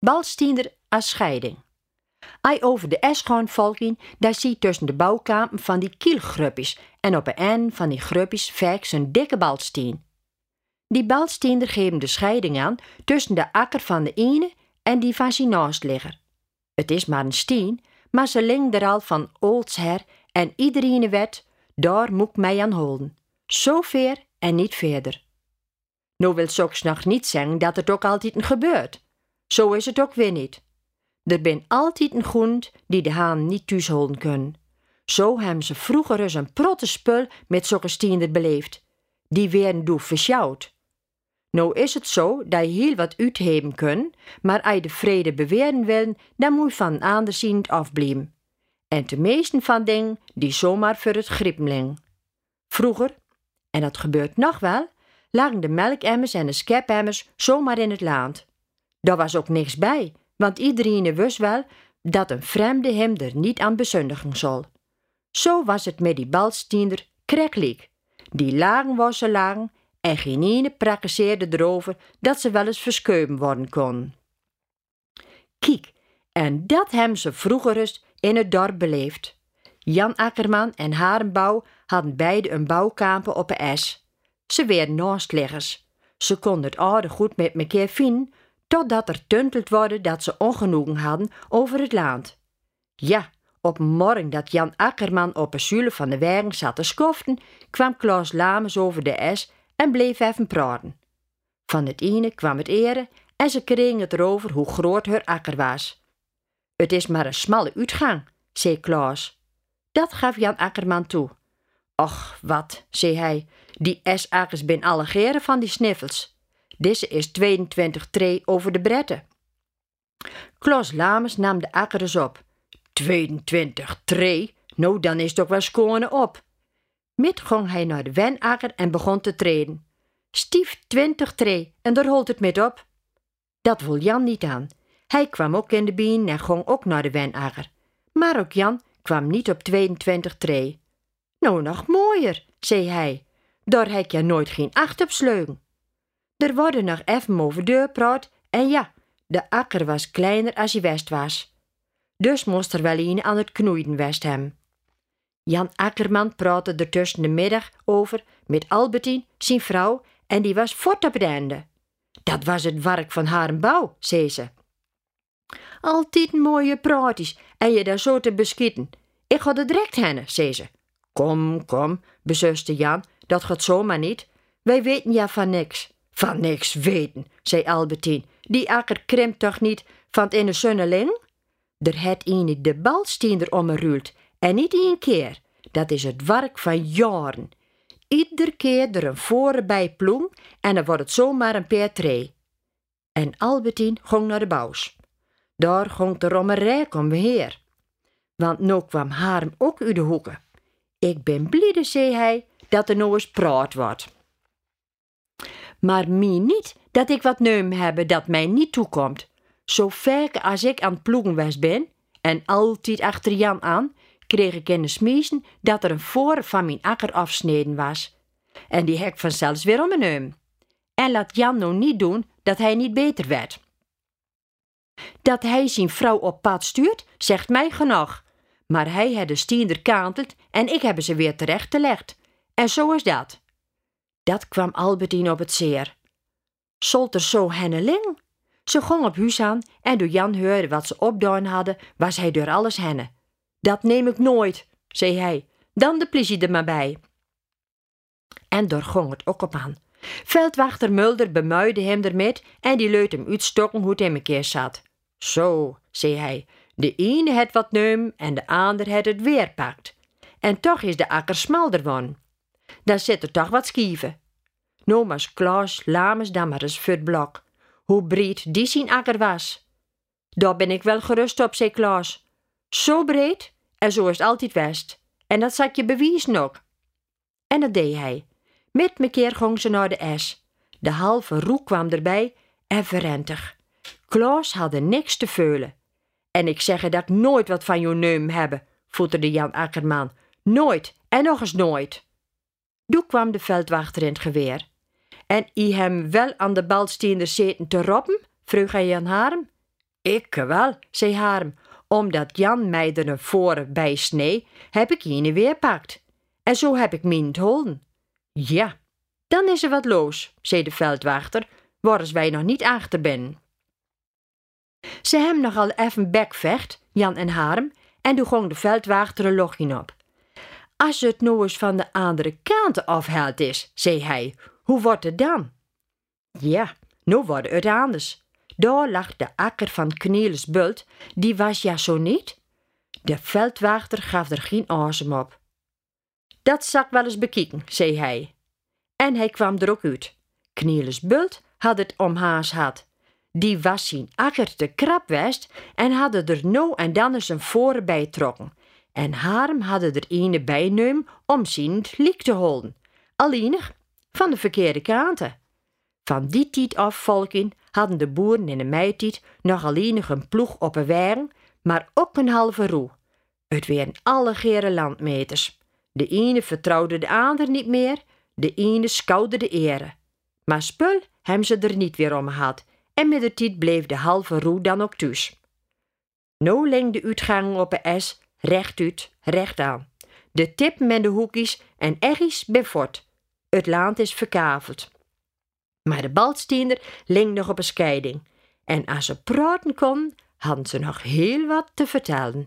Balstiender als scheiding. Ai over de Eschorn volging, daar zie tussen de bouwkampen van die kielgruppies en op een eind van die gruppies vaak zijn dikke balsteen. Die balsteender geven de scheiding aan tussen de akker van de ene en die van zijn naastligger. Het is maar een steen, maar ze ling er al van olds her en iedereen weet, daar moet mij aan houden. Zo ver en niet verder. Nou wil soks nog niet zeggen dat het ook altijd gebeurt. Zo is het ook weer niet. Er ben altijd een grond die de haan niet thuis houden kunnen. Zo hebben ze vroeger eens een protte spul met zulke beleefd. Die werden doe versjouwd. Nou is het zo dat je heel wat uitheben kunt, maar als je de vrede beweren wil, dan moet je van anderszien afblijven. En de meesten van dingen die zomaar voor het gripmeling. Vroeger, en dat gebeurt nog wel, lagen de melkemmers en de schepemmers zomaar in het land. Daar was ook niks bij, want iedereen wist wel dat een vreemde hem er niet aan bezundigen zal. Zo was het met die balstiender kreklik. Die lagen was ze lagen en geen ene prakkeseerde erover dat ze wel eens verscheuben worden kon. Kiek, en dat hebben ze vroeger eens in het dorp beleefd. Jan Akkerman en Harenbouw hadden beide een bouwkampen op een es. Ze werden naastleggers. Ze konden het aardig goed met mekaar vinden, totdat er tunteld worden dat ze ongenoegen hadden over het land. Ja, op morgen dat Jan Akkerman op een zule van de wagen zat te skoften, kwam Klaas Lames over de es en bleef even praten. Van het ene kwam het ere en ze kregen het erover hoe groot haar akker was. Het is maar een smalle uitgang, zei Klaas. Dat gaf Jan Akkerman toe. Och, wat, zei hij, die S-akkers ben alle geren van die sniffels. Deze is 22 tree over de bretten. Klaas Lames nam de akker eens op. 22 tree? Nou, dan is het wel schone op. Met ging hij naar de wenakker en begon te treden. Stief 20 tree en daar holt het met op. Dat wil Jan niet aan. Hij kwam ook in de bien en ging ook naar de wenakker. Maar ook Jan kwam niet op 22 tree. Nou, nog mooier, zei hij. Daar heb je nooit geen acht op sleugen. Er worden nog even over deur praat en ja, de akker was kleiner als hij west was. Dus moest er wel een aan het knoeien west hem. Jan Akkerman praatte er tussen de middag over met Albertine, zijn vrouw, en die was fort op het einde. Dat was het werk van haar bouw, zei ze. Altijd mooie praatjes en je daar zo te beschieten. Ik ga er direct hennen, zei ze. Kom, kom, bezuste Jan, dat gaat zomaar niet. Wij weten ja van niks. Van niks weten, zei Albertine. Die akker krimpt toch niet van in de zonneling? Er het een de balsteender omgeruild en niet één keer. Dat is het werk van jaren. Ieder keer er een voren bij ploem en dan wordt het zomaar een per tree. En Albertine ging naar de bouws. Daar ging de om weer. Want nu kwam Harm ook uit de hoeken. Ik ben blide, zei hij, dat er nou eens praat wordt. Maar mie niet dat ik wat neum hebben dat mij niet toekomt. Zo vaak als ik aan het ploegen ben, en altijd achter Jan aan, kreeg ik in de smiezen dat er een voor van mijn akker afsneden was. En die hek vanzelfs weer om mijn neum. En laat Jan nou niet doen dat hij niet beter werd. Dat hij zijn vrouw op pad stuurt, zegt mij genoeg. Maar hij had de stiender kanteld en ik heb ze weer terecht gelegd. En zo is dat. Dat kwam Albertine op het zeer. Zolt er zo henneling? Ze ging op huis aan en door Jan hoorde wat ze opdaan hadden, was hij door alles henne. Dat neem ik nooit, zei hij. Dan de politie er maar bij. En daar ging het ook op aan. Veldwachter Mulder bemuide hem ermee en die leut hem uitstokken hoe het in keer zat. Zo, zei hij, de ene het wat neum en de ander het het weer pakt. En toch is de akker smalder van. Dan zit er toch wat schieven. Nomas Klaas Lames dan maar eens voor blok. Hoe breed die zijn akker was. Daar ben ik wel gerust op, zei Klaas. Zo breed en zo is het altijd west. En dat zat je bewijzen ook. En dat deed hij. Met me keer ging ze naar de es. De halve roek kwam erbij en verrentig. Klaas had niks te veulen. En ik zeg dat ik nooit wat van jouw neum hebben, voeterde Jan Akkerman. Nooit en nog eens nooit. Toen kwam de veldwachter in het geweer. En i hem wel aan de balsteender zeten te roppen? vroeg hij Jan Harem. Ik wel, zei Harm. Omdat Jan mij er voren bij snee, heb ik een weer pakt. En zo heb ik min holen. Ja, dan is er wat los, zei de veldwachter, waar wij nog niet achter ben. Ze hem nogal even bekvecht, Jan en Harm, en toen ging de veldwachter een logje op. Als het nou eens van de andere kant afhaald is, zei hij, hoe wordt het dan? Ja, nu wordt het anders. Daar lag de akker van Knelis Bult, die was ja zo niet. De veldwachter gaf er geen asem op. Dat zal ik wel eens bekijken, zei hij. En hij kwam er ook uit. Knelis Bult had het om haas had. Die was zijn akker te krap west en hadden er nou en dan eens een voren bij trokken. En Harm hadden er ene bijneum om zien liek te houden. Alleenig van de verkeerde kanten. Van die tijd af, volkin, hadden de boeren in de meitijd nog alleenig een ploeg op een wern, maar ook een halve roe. Het werden alle gere landmeters. De ene vertrouwde de ander niet meer, de ene schouwde de ere. Maar spul hem ze er niet weer om gehad en met de tijd bleef de halve roe dan ook thuis. Nou leng de uitgang op een S rechtuit, aan. De tip met de hoekjes en ergens bij fort. Het land is verkaveld. Maar de balstiender leng nog op een scheiding. En als ze praten kon, hadden ze nog heel wat te vertellen.